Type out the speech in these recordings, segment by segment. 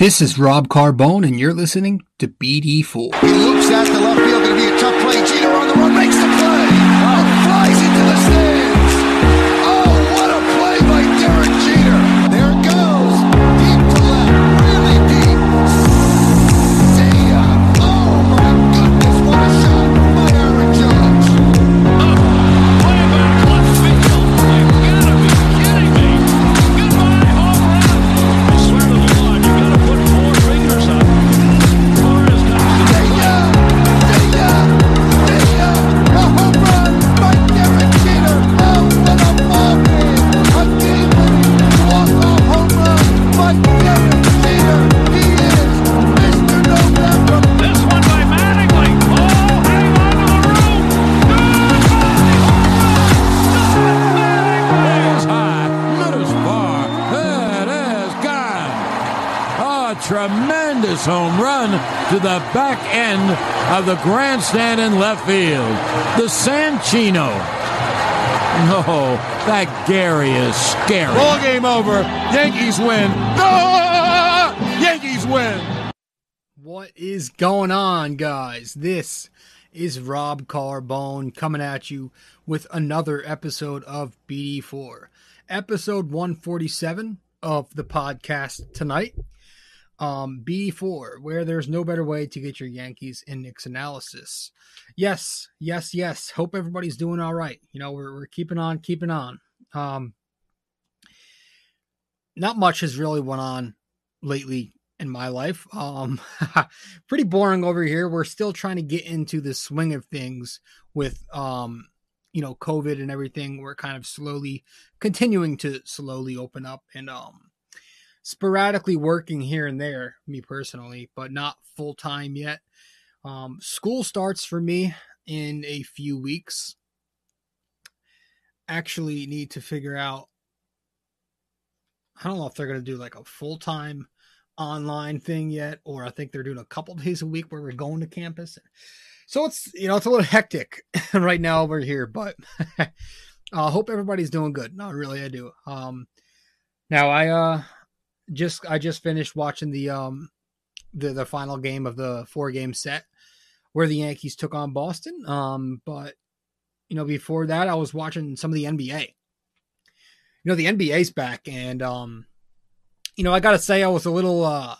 This is Rob Carbone, and you're listening to BD4. He loops left field. Going to be a tough play. Jeter on the run makes the to the back end of the grandstand in left field. The Sanchino. No, that Gary is scary. Ball game over. Yankees win. No! Yankees win. What is going on, guys? This is Rob Carbone coming at you with another episode of BD4, episode 147 of the podcast tonight. Um, B4, where there's no better way to get your Yankees and Knicks analysis. Yes, yes, yes. Hope everybody's doing all right. You know, we're, we're keeping on, keeping on. Um, not much has really went on lately in my life. Um, pretty boring over here. We're still trying to get into the swing of things with, um, you know, COVID and everything. We're kind of slowly continuing to slowly open up and, um, sporadically working here and there, me personally, but not full time yet. Um, school starts for me in a few weeks. Actually, need to figure out. I don't know if they're going to do like a full time online thing yet, or I think they're doing a couple days a week where we're going to campus. So it's you know it's a little hectic right now over here, but I uh, hope everybody's doing good. Not really, I do. Um, now I uh just I just finished watching the um the the final game of the four game set where the Yankees took on Boston. Um, but you know before that I was watching some of the NBA. You know the NBA's back, and um, you know, I gotta say I was a little uh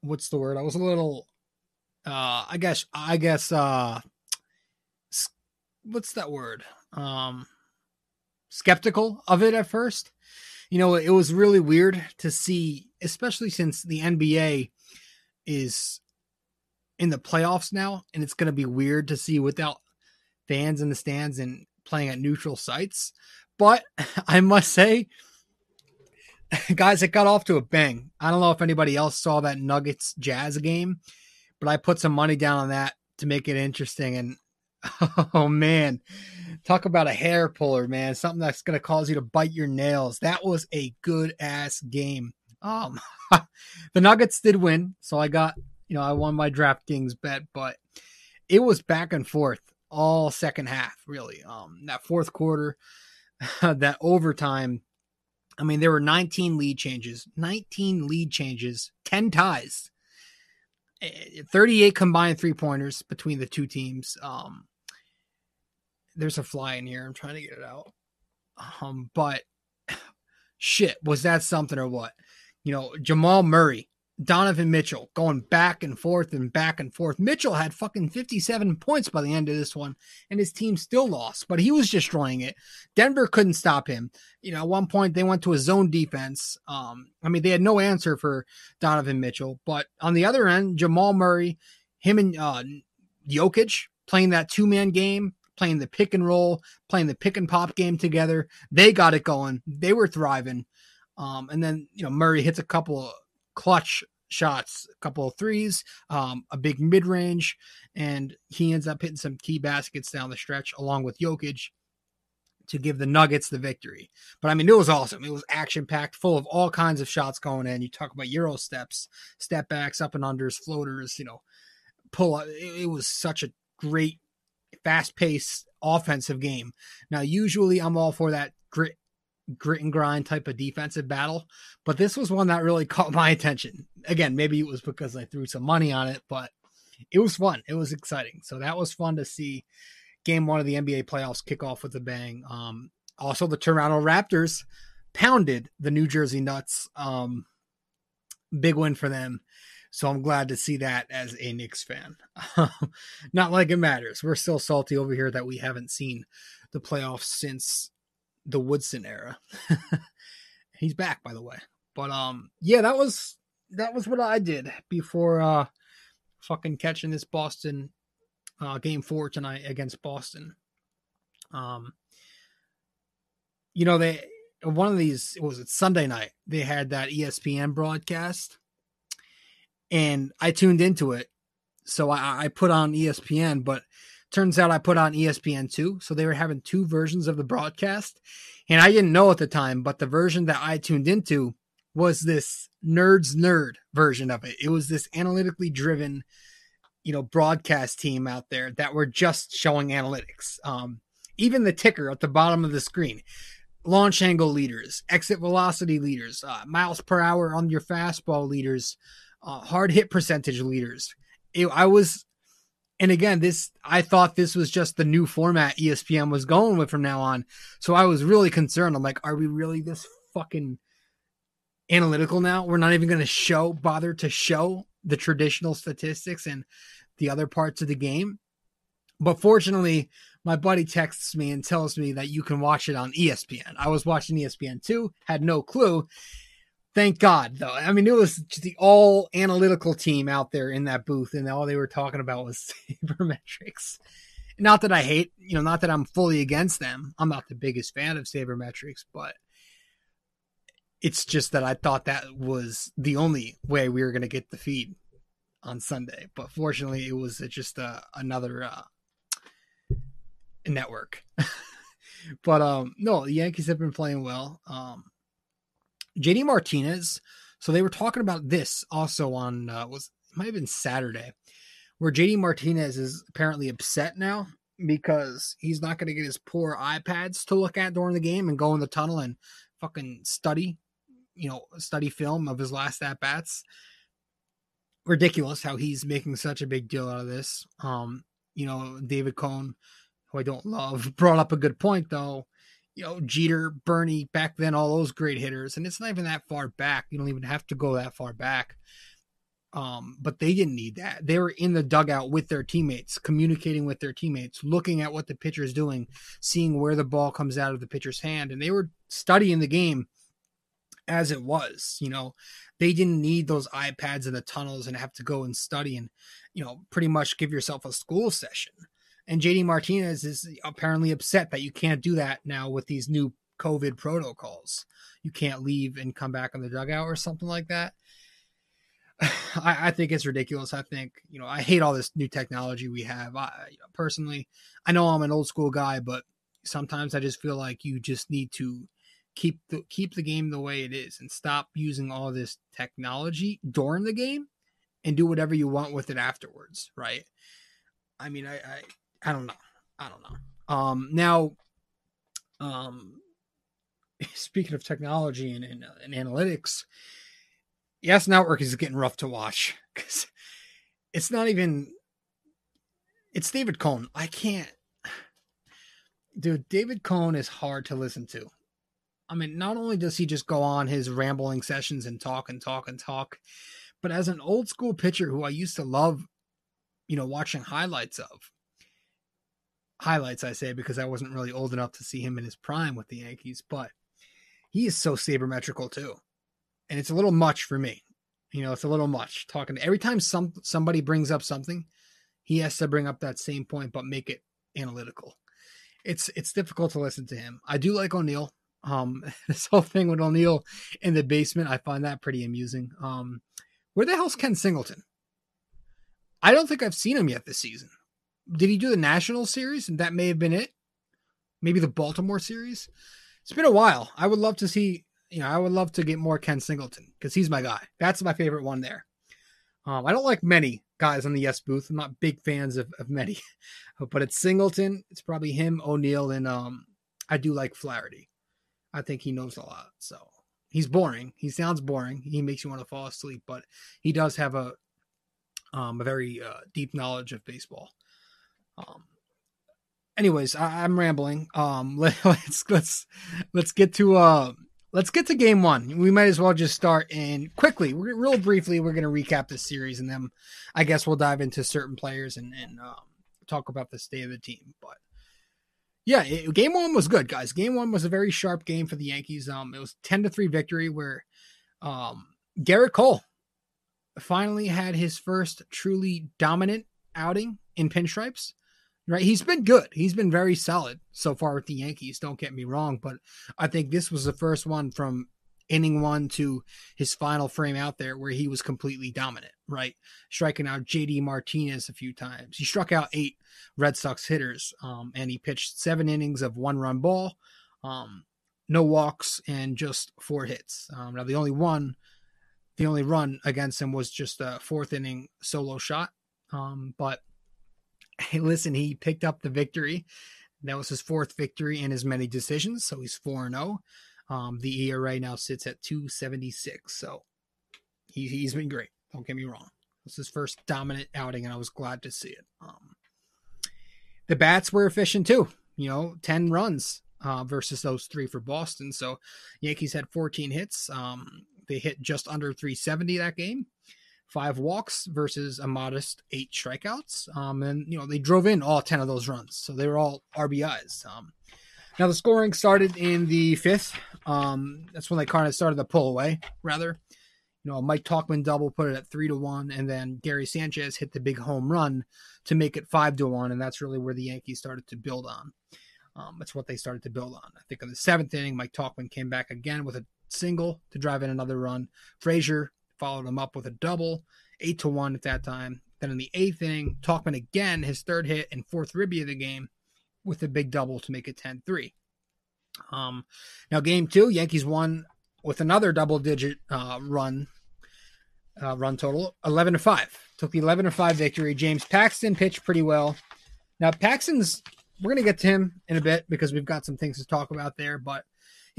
what's the word? I was a little uh I guess I guess uh what's that word? Um skeptical of it at first. You know, it was really weird to see, especially since the NBA is in the playoffs now, and it's gonna be weird to see without fans in the stands and playing at neutral sites. But I must say, guys, it got off to a bang. I don't know if anybody else saw that Nuggets Jazz game, but I put some money down on that to make it interesting. And oh man, talk about a hair puller, man. Something that's going to cause you to bite your nails. That was a good ass game. Um, the Nuggets did win, so I got you know I won my DraftKings bet, but it was back and forth all second half, really. Um, that fourth quarter, that overtime. I mean, there were 19 lead changes, 19 lead changes, 10 ties, Eh, 38 combined three pointers between the two teams. Um, there's a fly in here. I'm trying to get it out. Um, but shit, was that something or what? You know, Jamal Murray, Donovan Mitchell going back and forth and back and forth. Mitchell had fucking 57 points by the end of this one, and his team still lost, but he was destroying it. Denver couldn't stop him. You know, at one point they went to a zone defense. Um, I mean, they had no answer for Donovan Mitchell, but on the other end, Jamal Murray, him and uh, Jokic playing that two man game, playing the pick and roll, playing the pick and pop game together. They got it going. They were thriving. Um, and then, you know, Murray hits a couple of clutch shots, a couple of threes, um, a big mid range, and he ends up hitting some key baskets down the stretch along with Jokic to give the Nuggets the victory. But I mean, it was awesome. It was action packed, full of all kinds of shots going in. You talk about Euro steps, step backs, up and unders, floaters, you know, pull up. It, it was such a great, fast paced offensive game. Now, usually I'm all for that grit grit and grind type of defensive battle. But this was one that really caught my attention. Again, maybe it was because I threw some money on it, but it was fun. It was exciting. So that was fun to see game one of the NBA playoffs kick off with a bang. Um, also, the Toronto Raptors pounded the New Jersey Nuts. Um, big win for them. So I'm glad to see that as a Knicks fan. Not like it matters. We're still salty over here that we haven't seen the playoffs since the Woodson era. He's back, by the way. But um, yeah, that was that was what I did before uh fucking catching this Boston uh game four tonight against Boston. Um, you know they one of these was it Sunday night they had that ESPN broadcast, and I tuned into it, so I, I put on ESPN, but turns out I put on ESPN two, so they were having two versions of the broadcast, and I didn't know at the time, but the version that I tuned into was this nerds nerd version of it. It was this analytically driven, you know, broadcast team out there that were just showing analytics. Um, even the ticker at the bottom of the screen launch angle leaders, exit velocity leaders, uh, miles per hour on your fastball leaders, uh, hard hit percentage leaders. It, I was, and again, this I thought this was just the new format ESPN was going with from now on. So I was really concerned. I'm like, are we really this fucking analytical now? We're not even going to show, bother to show the traditional statistics and the other parts of the game. But fortunately, my buddy texts me and tells me that you can watch it on ESPN. I was watching ESPN too, had no clue. Thank God, though. I mean, it was just the all analytical team out there in that booth, and all they were talking about was sabermetrics. Not that I hate, you know, not that I'm fully against them. I'm not the biggest fan of sabermetrics, but it's just that I thought that was the only way we were going to get the feed on Sunday. But fortunately, it was just uh, another uh, network. but um no, the Yankees have been playing well. Um JD Martinez, so they were talking about this also on uh was it might have been Saturday, where JD Martinez is apparently upset now because he's not going to get his poor iPads to look at during the game and go in the tunnel and fucking study, you know, study film of his last at bats. Ridiculous how he's making such a big deal out of this. Um, you know, David Cone who I don't love, brought up a good point though. You know, Jeter, Bernie, back then, all those great hitters, and it's not even that far back. You don't even have to go that far back. Um, but they didn't need that. They were in the dugout with their teammates, communicating with their teammates, looking at what the pitcher is doing, seeing where the ball comes out of the pitcher's hand, and they were studying the game as it was. You know, they didn't need those iPads in the tunnels and have to go and study and, you know, pretty much give yourself a school session. And JD Martinez is apparently upset that you can't do that now with these new COVID protocols. You can't leave and come back on the dugout or something like that. I, I think it's ridiculous. I think, you know, I hate all this new technology we have. I you know, personally, I know I'm an old school guy, but sometimes I just feel like you just need to keep the keep the game the way it is and stop using all this technology during the game and do whatever you want with it afterwards, right? I mean, I, I I don't know. I don't know. Um, now, um, speaking of technology and, and, and analytics, Yes Network is getting rough to watch because it's not even. It's David Cone. I can't. Dude, David Cone is hard to listen to. I mean, not only does he just go on his rambling sessions and talk and talk and talk, but as an old school pitcher who I used to love, you know, watching highlights of, highlights, I say, because I wasn't really old enough to see him in his prime with the Yankees, but he is so sabermetrical too. And it's a little much for me. You know, it's a little much talking every time some somebody brings up something, he has to bring up that same point, but make it analytical. It's it's difficult to listen to him. I do like O'Neill. Um, this whole thing with O'Neill in the basement, I find that pretty amusing. Um, where the hell's Ken Singleton? I don't think I've seen him yet this season did he do the national series? And that may have been it. Maybe the Baltimore series. It's been a while. I would love to see, you know, I would love to get more Ken Singleton because he's my guy. That's my favorite one there. Um, I don't like many guys on the Yes booth. I'm not big fans of, of many, but it's Singleton. It's probably him, O'Neill, and um, I do like Flaherty. I think he knows a lot. So he's boring. He sounds boring. He makes you want to fall asleep, but he does have a um, a very uh, deep knowledge of baseball. Um, anyways, I, I'm rambling. Um, let, let's let's let's get to uh let's get to game one. We might as well just start and quickly, we're, real briefly, we're going to recap this series, and then I guess we'll dive into certain players and and um, talk about the state of the team. But yeah, it, game one was good, guys. Game one was a very sharp game for the Yankees. Um, it was ten to three victory where um Gerrit Cole finally had his first truly dominant outing in pinstripes. Right, he's been good. He's been very solid so far with the Yankees. Don't get me wrong, but I think this was the first one from inning one to his final frame out there where he was completely dominant. Right, striking out JD Martinez a few times. He struck out eight Red Sox hitters, um, and he pitched seven innings of one run ball, um, no walks, and just four hits. Um, now the only one the only run against him was just a fourth inning solo shot. Um, but listen, he picked up the victory. That was his fourth victory in as many decisions, so he's four and zero. Um, the ERA now sits at two seventy six, so he he's been great. Don't get me wrong. This is his first dominant outing, and I was glad to see it. Um, the bats were efficient too. You know, ten runs uh, versus those three for Boston. So Yankees had 14 hits. Um, they hit just under 370 that game. Five walks versus a modest eight strikeouts. Um, and, you know, they drove in all 10 of those runs. So they were all RBIs. Um, now, the scoring started in the fifth. Um, that's when they kind of started to pull away, rather. You know, Mike Tauchman double put it at three to one, and then Gary Sanchez hit the big home run to make it five to one, and that's really where the Yankees started to build on. Um, that's what they started to build on. I think in the seventh inning, Mike Tauchman came back again with a single to drive in another run. Frazier followed him up with a double, eight to one at that time. Then in the eighth inning, Tauchman again, his third hit and fourth ribby of the game, with a big double to make it 10-3. Um, now game two, Yankees won with another double-digit uh, run, uh, run total, 11 to five. Took the 11 to five victory. James Paxton pitched pretty well. Now Paxton's, we're gonna get to him in a bit because we've got some things to talk about there, but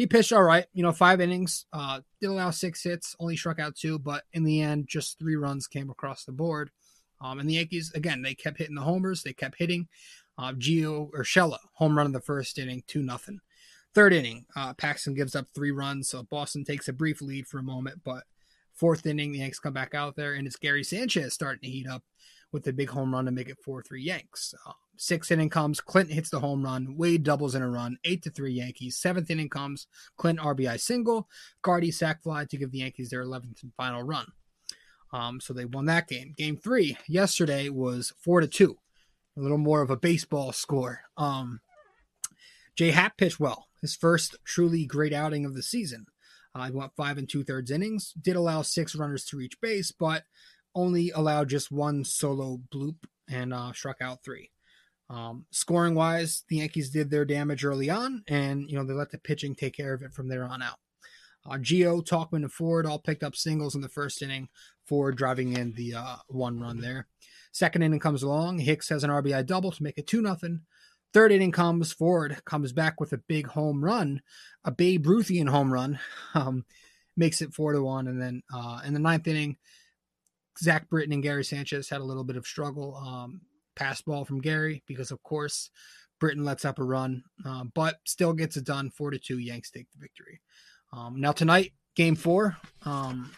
he pitched all right. You know, five innings, uh, did allow six hits, only struck out two, but in the end, just three runs came across the board. Um, and the Yankees, again, they kept hitting the homers. They kept hitting. Uh, Gio Urshela, home run in the first inning, 2 nothing. Third inning, uh, Paxton gives up three runs, so Boston takes a brief lead for a moment. But fourth inning, the Yanks come back out there, and it's Gary Sanchez starting to heat up with a big home run to make it 4 3 Yanks. Uh, sixth inning comes, Clinton hits the home run, Wade doubles in a run, 8 to 3 Yankees. Seventh inning comes, Clinton RBI single, Gardy sac fly to give the Yankees their 11th and final run. Um, so they won that game. Game three yesterday was 4 to 2, a little more of a baseball score. Um, Jay Happ pitched well, his first truly great outing of the season. Uh, he went five and two thirds innings, did allow six runners to reach base, but only allowed just one solo bloop and uh, struck out three. Um, scoring wise, the Yankees did their damage early on, and you know they let the pitching take care of it from there on out. Uh, Gio, Tauchman, and Ford all picked up singles in the first inning. Ford driving in the uh, one run there. Second inning comes along. Hicks has an RBI double to make it two nothing. Third inning comes. Ford comes back with a big home run, a Babe Ruthian home run, um, makes it four to one. And then uh, in the ninth inning, Zach Britton and Gary Sanchez had a little bit of struggle. Um, pass ball from Gary because, of course, Britton lets up a run, uh, but still gets it done. Four to two, Yanks take the victory. Um, now tonight, game four. Um,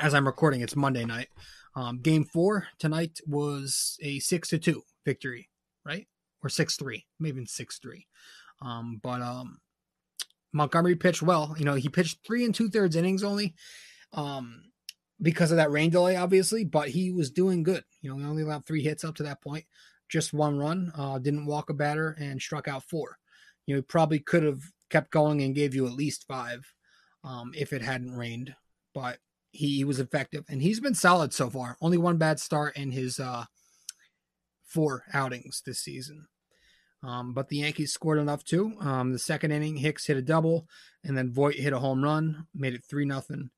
as I'm recording, it's Monday night. Um, game four tonight was a six to two victory, right? Or six three, maybe six three. Um, but um, Montgomery pitched well. You know, he pitched three and two thirds innings only. Um, because of that rain delay, obviously, but he was doing good. You know, he only allowed three hits up to that point, just one run, uh, didn't walk a batter, and struck out four. You know, he probably could have kept going and gave you at least five um, if it hadn't rained, but he, he, was effective, and he's been solid so far. Only one bad start in his uh, four outings this season. Um, but the Yankees scored enough too. Um, the second inning, Hicks hit a double, and then Voit hit a home run, made it three nothing.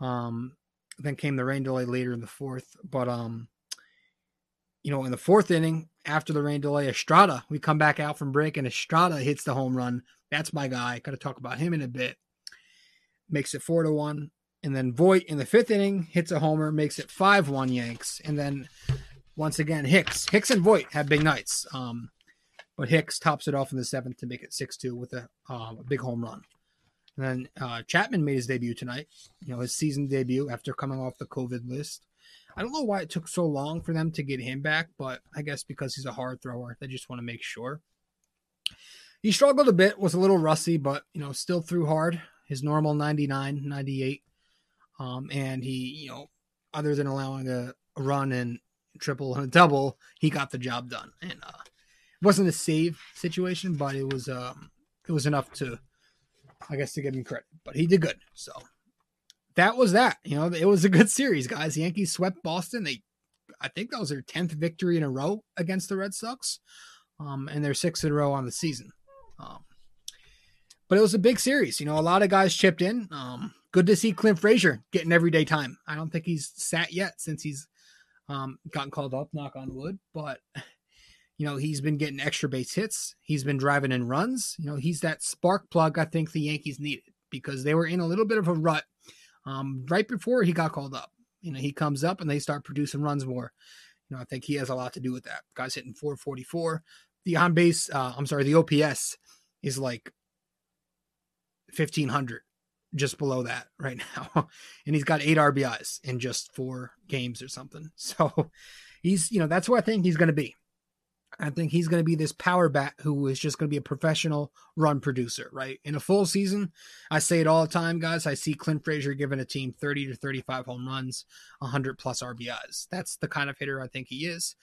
Um, then came the rain delay later in the fourth. But um, you know, in the fourth inning, after the rain delay, Estrada, we come back out from break and Estrada hits the home run, That's my guy. Got to talk about him in a bit. Makes it four to one, and then Voit in the fifth inning hits a homer, makes it five one Yanks, and then once again Hicks, Hicks and Voit have big nights. Um, but Hicks tops it off in the seventh to make it six two with a, um, a big home run. And then uh, Chapman made his debut tonight. You know his season debut after coming off the COVID list. I don't know why it took so long for them to get him back, but I guess because he's a hard thrower, they just want to make sure. He struggled a bit, was a little rusty, but you know, still threw hard. His normal 99, 98. Um, and he, you know, other than allowing a, run and triple and a double, he got the job done. And uh it wasn't a save situation, but it was um it was enough to I guess to give him credit. But he did good. So that was that. You know, it was a good series, guys. The Yankees swept Boston. They I think that was their tenth victory in a row against the Red Sox. Um, and their sixth in a row on the season. Um, but it was a big series. You know, a lot of guys chipped in. Um, good to see Clint Frazier getting everyday time. I don't think he's sat yet since he's um, gotten called up, knock on wood. But, you know, he's been getting extra base hits. He's been driving in runs. You know, he's that spark plug I think the Yankees needed because they were in a little bit of a rut um, right before he got called up. You know, he comes up and they start producing runs more. You know, I think he has a lot to do with that. Guy's hitting 444. The on base, uh, I'm sorry, the OPS is like 1500 just below that right now and he's got eight rbis in just four games or something so he's you know that's where i think he's going to be i think he's going to be this power bat who is just going to be a professional run producer right? In a full season i say it all the time guys i see clint frazier giving a team 30 to 35 home runs 100 plus rbis that's the kind of hitter i think he is.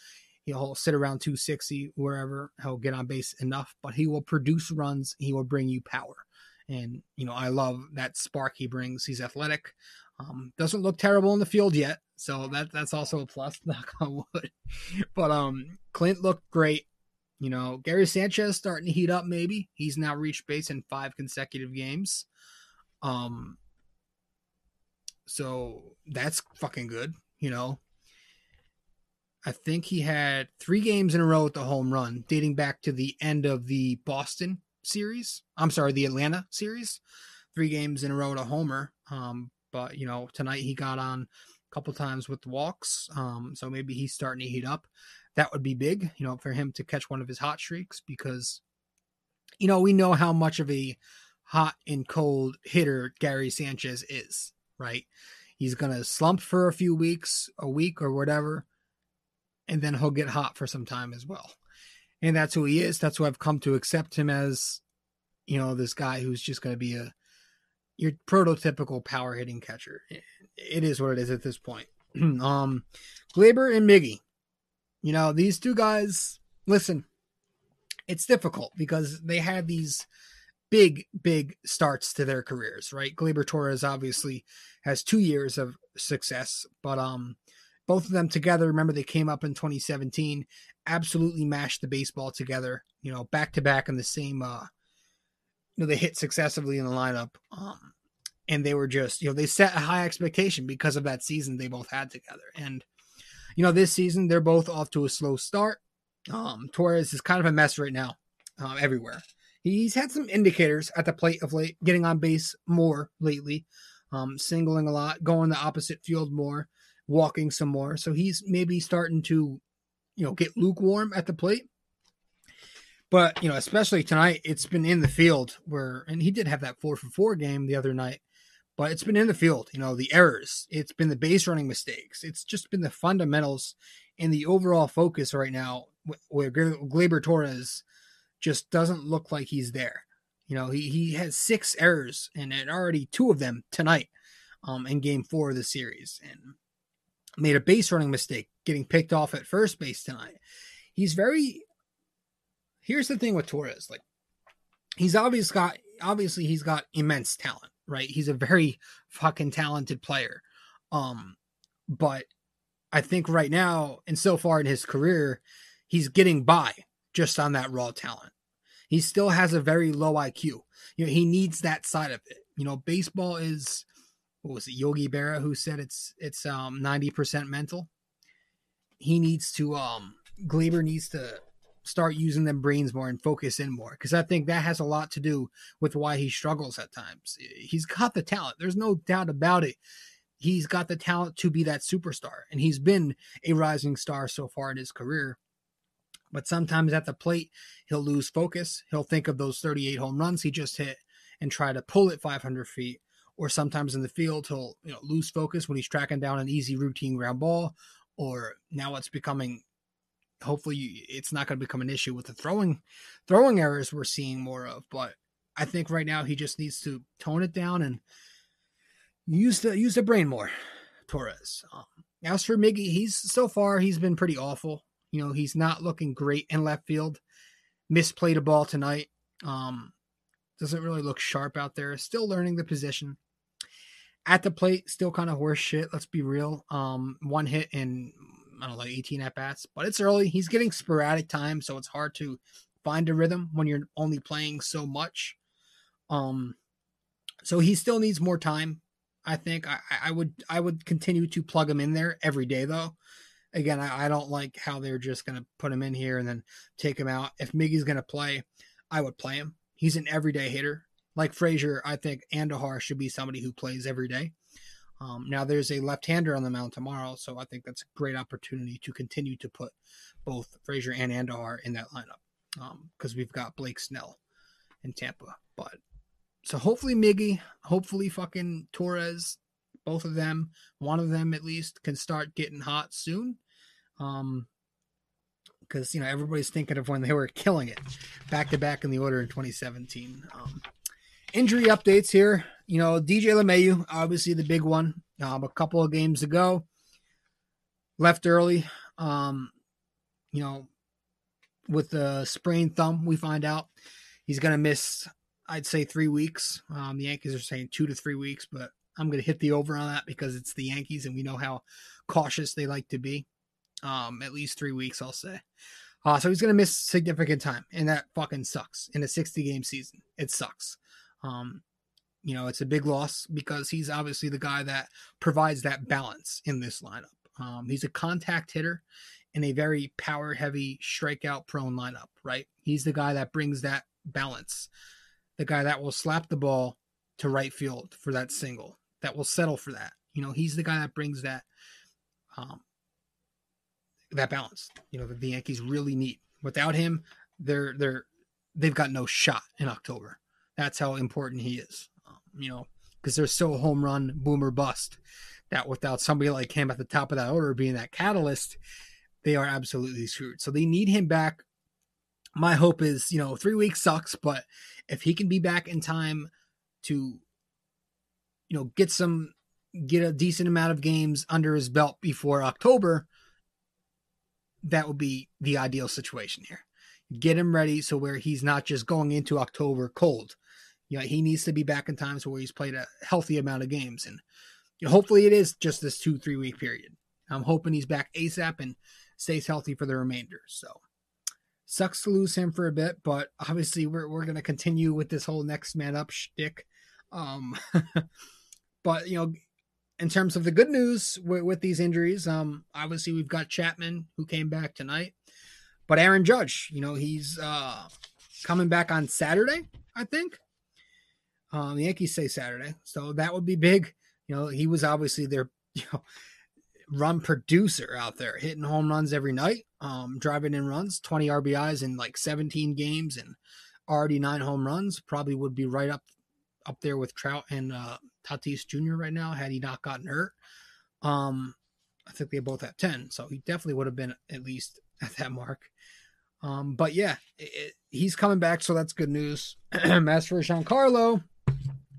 He'll sit around 260 wherever he'll get on base enough but he will produce runs he will bring you power. And you know i love that spark he brings. He's athletic um, doesn't look terrible in the field yet so that that's also a plus knock on wood but um clint looked great you know gary sanchez starting to heat up maybe he's now reached base in five consecutive games um so that's fucking good you know I think he had three games in a row with the home run, dating back to the end of the Boston series. I'm sorry, the Atlanta series. Three games in a row to homer. Um, but you know, tonight he got on a couple times with walks. Um, so maybe he's starting to heat up. That would be big, you know, for him to catch one of his hot streaks because, you know, we know how much of a hot and cold hitter Gary Sanchez is, right? He's gonna slump for a few weeks, a week or whatever, and then he'll get hot for some time as well. And that's who he is. That's who I've come to accept him as, you know, this guy who's just to be a your prototypical power hitting catcher. It is what it is at this point. um, Gleyber and Miggy, you know, these two guys. Listen, it's difficult because they had these big, big starts to their careers, right? Gleyber Torres obviously has two years of success, but um, both of them together, remember they came up in 2017, absolutely mashed the baseball together, you know, back to back in the same uh know, they hit successively in the lineup. Um and they were just, you know, they set a high expectation because of that season they both had together. And you know, this season they're both off to a slow start. Um Torres is kind of a mess right now, um, everywhere. He's had some indicators at the plate of late, getting on base more lately, um, singling a lot, going the opposite field more walking some more. So he's maybe starting to, you know, get lukewarm at the plate. But, you know, especially tonight, it's been in the field where, and he did have that four for four game the other night, but it's been in the field, you know, the errors, it's been the base running mistakes, it's just been the fundamentals and the overall focus right now where Gleyber Torres just doesn't look like he's there. You know, he, he has six errors and, already two of them tonight um, in game four of the series. And made a base running mistake getting picked off at first base tonight. He's very Here's the thing with Torres, like he's obviously got obviously he's got immense talent, right? He's a very fucking talented player. Um but I think right now and so far in his career, he's getting by just on that raw talent. He still has a very low IQ. You know, he needs that side of it. You know, baseball is what was it Yogi Berra who said it's it's um 90% mental. He needs to um Gleyber needs to start using them brains more and focus in more because I think that has a lot to do with why he struggles at times. He's got the talent. There's no doubt about it. He's got the talent to be that superstar, and he's been a rising star so far in his career. But sometimes at the plate, he'll lose focus. He'll think of those 38 home runs he just hit and try to pull it 500 feet. Or sometimes in the field, he'll you know lose focus when he's tracking down an easy routine ground ball. Or now it's becoming hopefully it's not going to become an issue with the throwing throwing errors we're seeing more of but i think right now he just needs to tone it down and use the use the brain more torres. Um, as for miggy he's so far he's been pretty awful. You know he's not looking great in left field. Misplayed a ball tonight. Um doesn't really look sharp out there. Still learning the position. At the plate still kind of horse shit let's be real. Um one hit in I don't know, like 18 at bats, but it's early. He's getting sporadic time, so it's hard to find a rhythm when you're only playing so much. Um, so he still needs more time. I think I, I would I would continue to plug him in there every day though. Again, I, I don't like how they're just gonna put him in here and then take him out. If Miggy's gonna play, I would play him. He's an everyday hitter. Like Frazier, I think Andujar should be somebody who plays every day. Um, now there's a left-hander on the mound tomorrow, so I think that's a great opportunity to continue to put both Frazier and Andujar in that lineup because um, we've got Blake Snell in Tampa. But so hopefully Miggy, hopefully fucking Torres, both of them, one of them at least, can start getting hot soon. Um, because you know everybody's thinking of when they were killing it back to back in the order in 2017. Um, injury updates here. You know, DJ LeMahieu, obviously the big one. Um, a couple of games ago, left early. Um, you know, with the sprained thumb, we find out he's going to miss. I'd say three weeks. Um, the Yankees are saying two to three weeks, but I'm going to hit the over on that because it's the Yankees and we know how cautious they like to be. Um, at least three weeks, I'll say. Uh, so he's going to miss significant time, and that fucking sucks in a 60 game season. It sucks. Um, you know, it's a big loss because he's obviously the guy that provides that balance in this lineup. Um, he's a contact hitter in a very power heavy, strikeout prone lineup, right? He's the guy that brings that balance, the guy that will slap the ball to right field for that single, that will settle for that. You know, he's the guy that brings that um, that balance. You know, that the Yankees really need. Without him, they're they're they've got no shot in October. That's how important he is. You know, because they're so home run, boomer bust that without somebody like him at the top of that order being that catalyst, they are absolutely screwed. So they need him back. My hope is, you know, three weeks sucks, but if he can be back in time to, you know, get some, get a decent amount of games under his belt before October, that would be the ideal situation here. Get him ready so where he's not just going into October cold you know, he needs to be back in times where he's played a healthy amount of games. And you know, hopefully it is just this two, three week period. I'm hoping he's back ASAP and stays healthy for the remainder. So sucks to lose him for a bit, but obviously we're, we're going to continue with this whole next man up shtick. Um, but you know, in terms of the good news with, with these injuries, um, obviously we've got Chapman who came back tonight, but Aaron Judge, you know, he's uh, coming back on Saturday, I think. Um, the Yankees say Saturday, so that would be big. You know, he was obviously their you know run producer out there, hitting home runs every night, um, driving in runs, 20 RBIs in like 17 games, and already nine home runs. Probably would be right up up there with Trout and uh, Tatis Jr. right now had he not gotten hurt. Um, I think they both have 10, so he definitely would have been at least at that mark. Um, but yeah, it, it, he's coming back, so that's good news. As for Giancarlo,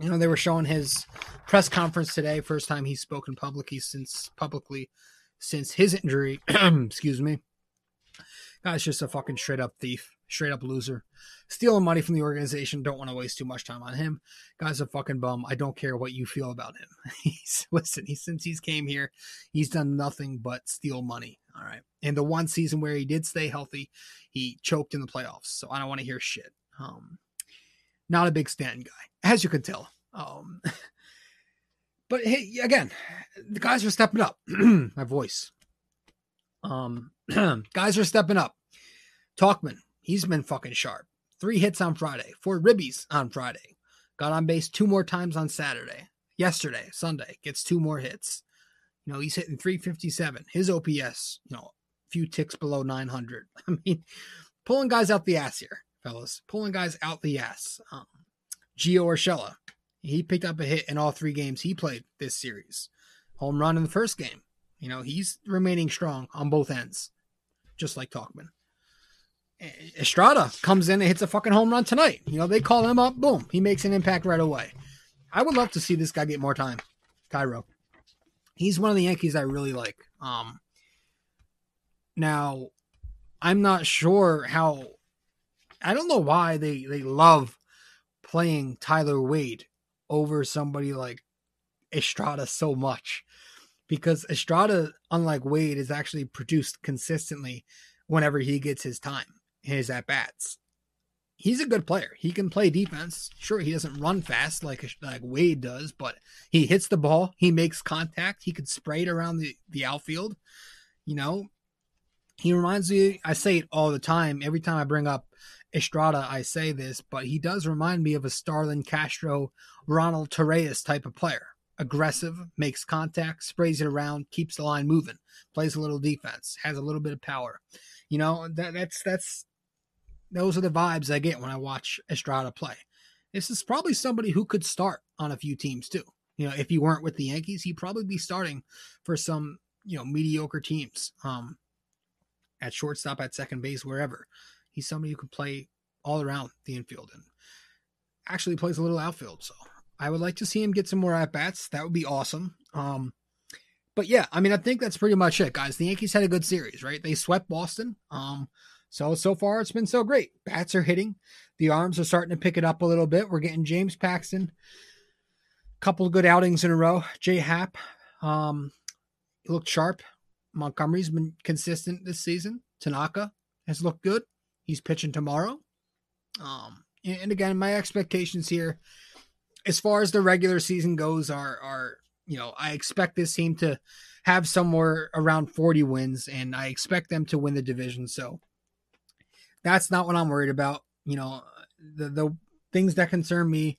you know, they were showing his press conference today, first time he's spoken publicly since publicly since his injury. Excuse me. Guy's just a fucking straight up thief, straight up loser. Stealing money from the organization. Don't want to waste too much time on him. Guy's a fucking bum. I don't care what you feel about him. He's listen, he since he's came here, he's done nothing but steal money. All right. And the one season where he did stay healthy, he choked in the playoffs. So I don't want to hear shit. Um, not a big Stanton guy, as you can tell. Um, but hey, again, the guys are stepping up. My voice. Um, guys are stepping up. Tauchman, he's been fucking sharp. Three hits on Friday, four ribbies on Friday. Got on base two more times on Saturday. Yesterday, Sunday, gets two more hits. You know, he's hitting 357. His OPS, you know, a few ticks below 900. I mean, pulling guys out the ass here, fellas. Pulling guys out the ass. Um, Gio Urshela, he picked up a hit in all three games he played this series. Home run in the first game. You know, he's remaining strong on both ends, just like Tauchman. Estrada comes in and hits a fucking home run tonight. You know, they call him up, boom, he makes an impact right away. I would love to see this guy get more time, Thairo. He's one of the Yankees I really like. Um, now, I'm not sure how. I don't know why they they love playing Tyler Wade over somebody like Estrada so much, because Estrada, unlike Wade, is actually produced consistently whenever he gets his time, his at bats. He's a good player. He can play defense. Sure, he doesn't run fast like like Wade does, but he hits the ball. He makes contact. He could spray it around the, the outfield. You know, he reminds me, I say it all the time. Every time I bring up Estrada, I say this, but he does remind me of a Starlin Castro, Ronald Torreyes type of player. Aggressive, makes contact, sprays it around, keeps the line moving, plays a little defense, has a little bit of power. You know, that, that's, that's, those are the vibes I get when I watch Estrada play. This is probably somebody who could start on a few teams too. You know, if he weren't with the Yankees, he'd probably be starting for some, you know, mediocre teams. Um, at shortstop, at second base, wherever. He's somebody who can play all around the infield and actually plays a little outfield. So I would like to see him get some more at bats. That would be awesome. Um, but yeah, I mean, I think that's pretty much it, guys. The Yankees had a good series, right? They swept Boston. Um, so so far it's been so great. Bats are hitting. The arms are starting to pick it up a little bit. We're getting James Paxton, a couple of good outings in a row. Jay Happ, um, looked sharp. Montgomery's been consistent this season. Tanaka has looked good. He's pitching tomorrow. Um, and again, my expectations here, as far as the regular season goes, are are you know I expect this team to have somewhere around 40 wins, and I expect them to win the division. So that's not what I'm worried about. You know, the the things that concern me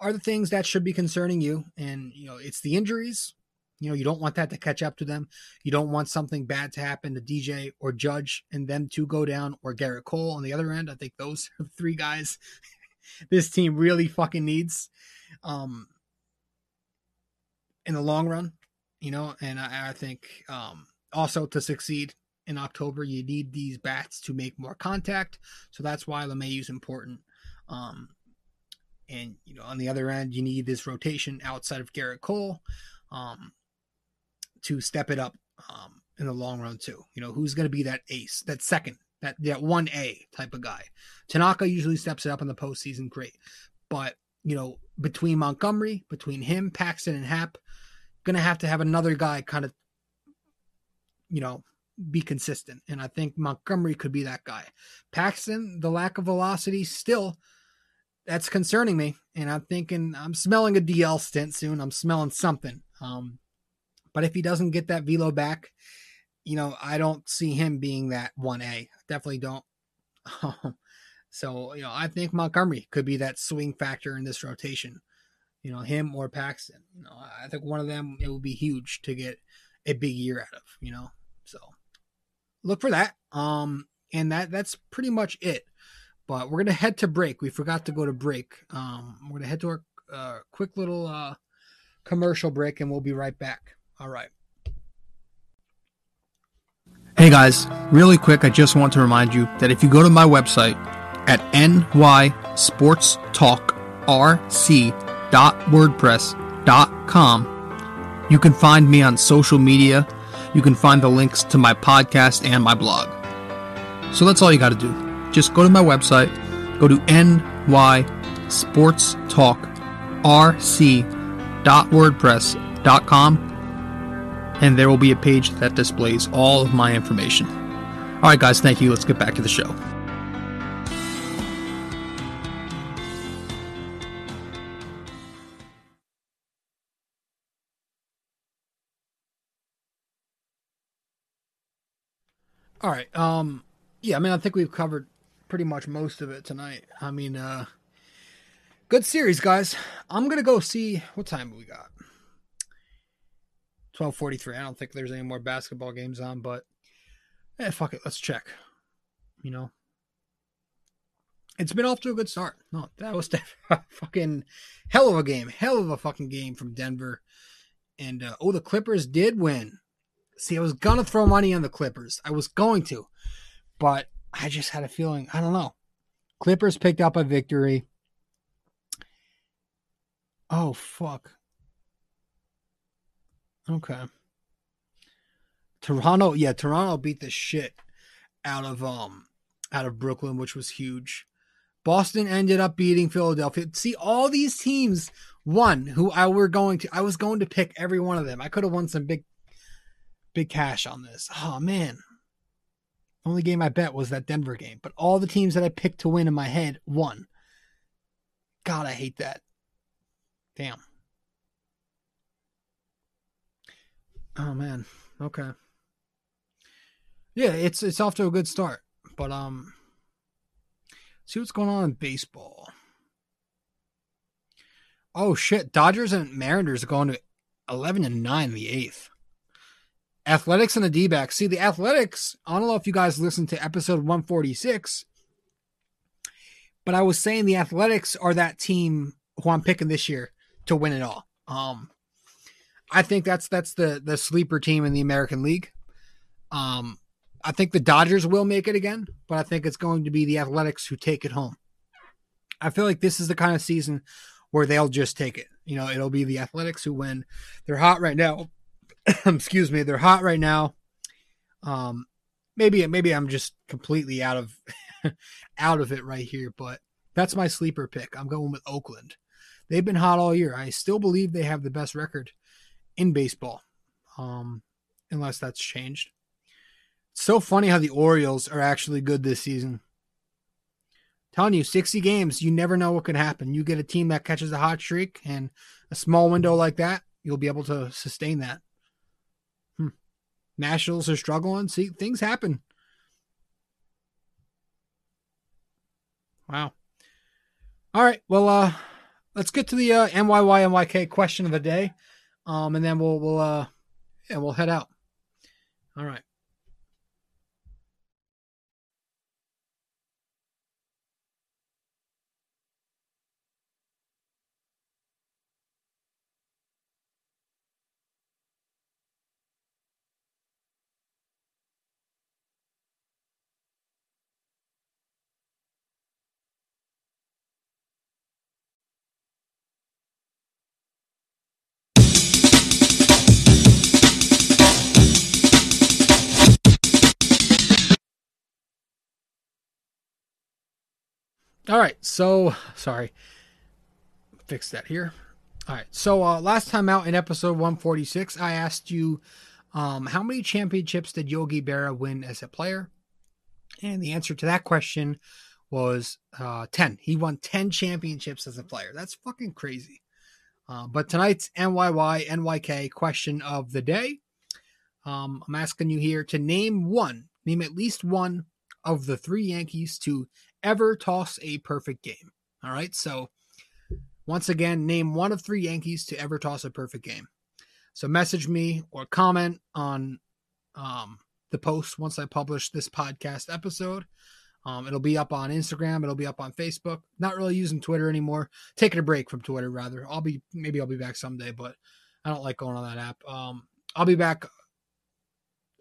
are the things that should be concerning you, and you know, it's the injuries. You know, you don't want that to catch up to them. You don't want something bad to happen to DJ or Judge and them to go down or Gerrit Cole on the other end. I think those are three guys this team really fucking needs um, in the long run, you know, and I, I think um, also to succeed in October, you need these bats to make more contact. So that's why LeMahieu is important. Um, and, you know, on the other end, you need this rotation outside of Gerrit Cole. Um, to step it up um, in the long run too. You know, who's going to be that ace, that second, that that one A type of guy. Tanaka usually steps it up in the postseason, great, but you know, between Montgomery, between him, Paxton, and Happ, going to have to have another guy kind of, you know, be consistent. And I think Montgomery could be that guy. Paxton, the lack of velocity, still. That's concerning me, and I'm thinking I'm smelling a DL stint soon. I'm smelling something. Um, but if he doesn't get that velo back, you know, I don't see him being that 1A. Definitely don't. so, you know, I think Montgomery could be that swing factor in this rotation. You know, him or Paxton. You know, I think one of them it would be huge to get a big year out of, you know. So look for that. Um and that that's pretty much it. But we're gonna head to break. We forgot to go to break. Um we're gonna head to our uh, quick little uh commercial break and we'll be right back. All right. Hey guys, really quick, I just want to remind you that if you go to my website at nysportstalkrc.wordpress.com, you can find me on social media. You can find the links to my podcast and my blog. So that's all you got to do. Just go to my website, go to nysportstalkrc.wordpress.com and there will be a page that displays all of my information. All right, guys, thank you. Let's get back to the show. All right. Um, yeah, I mean, I think we've covered pretty much most of it tonight. I mean, uh, good series, guys. I'm gonna go see what time we got. Twelve forty three. I don't think there's any more basketball games on, but eh, fuck it. Let's check. You know, it's been off to a good start. No, that was a fucking hell of a game. Hell of a fucking game from Denver. And uh, oh, the Clippers did win. See, I was gonna throw money on the Clippers. I was going to, but I just had a feeling. I don't know. Clippers picked up a victory. Oh fuck. Okay. Toronto, yeah, Toronto beat the shit out of um out of Brooklyn, which was huge. Boston ended up beating Philadelphia. See, all these teams won who I were going to I was going to pick every one of them. I could have won some big big cash on this. Oh man. Only game I bet was that Denver game, but all the teams that I picked to win in my head won. God, I hate that. Damn. Oh man. Okay. Yeah, it's it's off to a good start. But um see what's going on in baseball. Oh shit, Dodgers and Mariners are going to 11 and 9 in the 8th. Athletics and the D-backs. See the Athletics, I don't know if you guys listened to episode 146, but I was saying the Athletics are that team who I'm picking this year to win it all. Um I think that's that's the the sleeper team in the American League. Um I think the Dodgers will make it again, but I think it's going to be the Athletics who take it home. I feel like this is the kind of season where they'll just take it. You know, it'll be the Athletics who win. They're hot right now. Excuse me, they're hot right now. Um, maybe maybe I'm just completely out of out of it right here, but that's my sleeper pick. I'm going with Oakland. They've been hot all year. I still believe they have the best record in baseball, um, unless that's changed. It's so funny how the Orioles are actually good this season. telling you, 60 games, you never know what could happen. You get a team that catches a hot streak and a small window like that, you'll be able to sustain that. Hmm. Nationals are struggling. See, things happen. Wow. All right. Well, uh, let's get to the uh, NYY NYK question of the day, um, and then we'll we'll uh, yeah, we'll head out. All right. All right. So, sorry. Fix that here. All right. So, uh, last time out in episode 146, I asked you um, how many championships did Yogi Berra win as a player? And the answer to that question was uh, 10. He won 10 championships as a player. That's fucking crazy. Uh, but tonight's NYY NYK question of the day, um, I'm asking you here to name one, name at least one of the three Yankees to ever toss a perfect game. All right. So, once again, name one of three Yankees to ever toss a perfect game. So, message me or comment on um, the post once I publish this podcast episode. Um, it'll be up on Instagram. It'll be up on Facebook. Not really using Twitter anymore. Taking a break from Twitter, rather. I'll be maybe I'll be back someday, but I don't like going on that app. Um, I'll be back.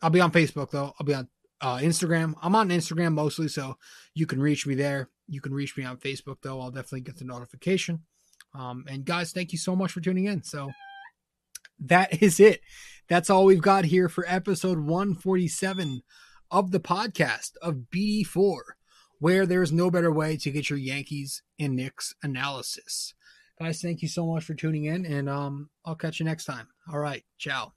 I'll be on Facebook though. I'll be on uh, Instagram. I'm on Instagram mostly, so you can reach me there. You can reach me on Facebook, though. I'll definitely get the notification. Um, and guys, thank you so much for tuning in. So that is it. That's all we've got here for episode 147 of the podcast of BD4, where there's no better way to get your Yankees and Knicks analysis. Guys, thank you so much for tuning in, and um, I'll catch you next time. All right, ciao.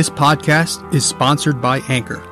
This podcast is sponsored by Anchor.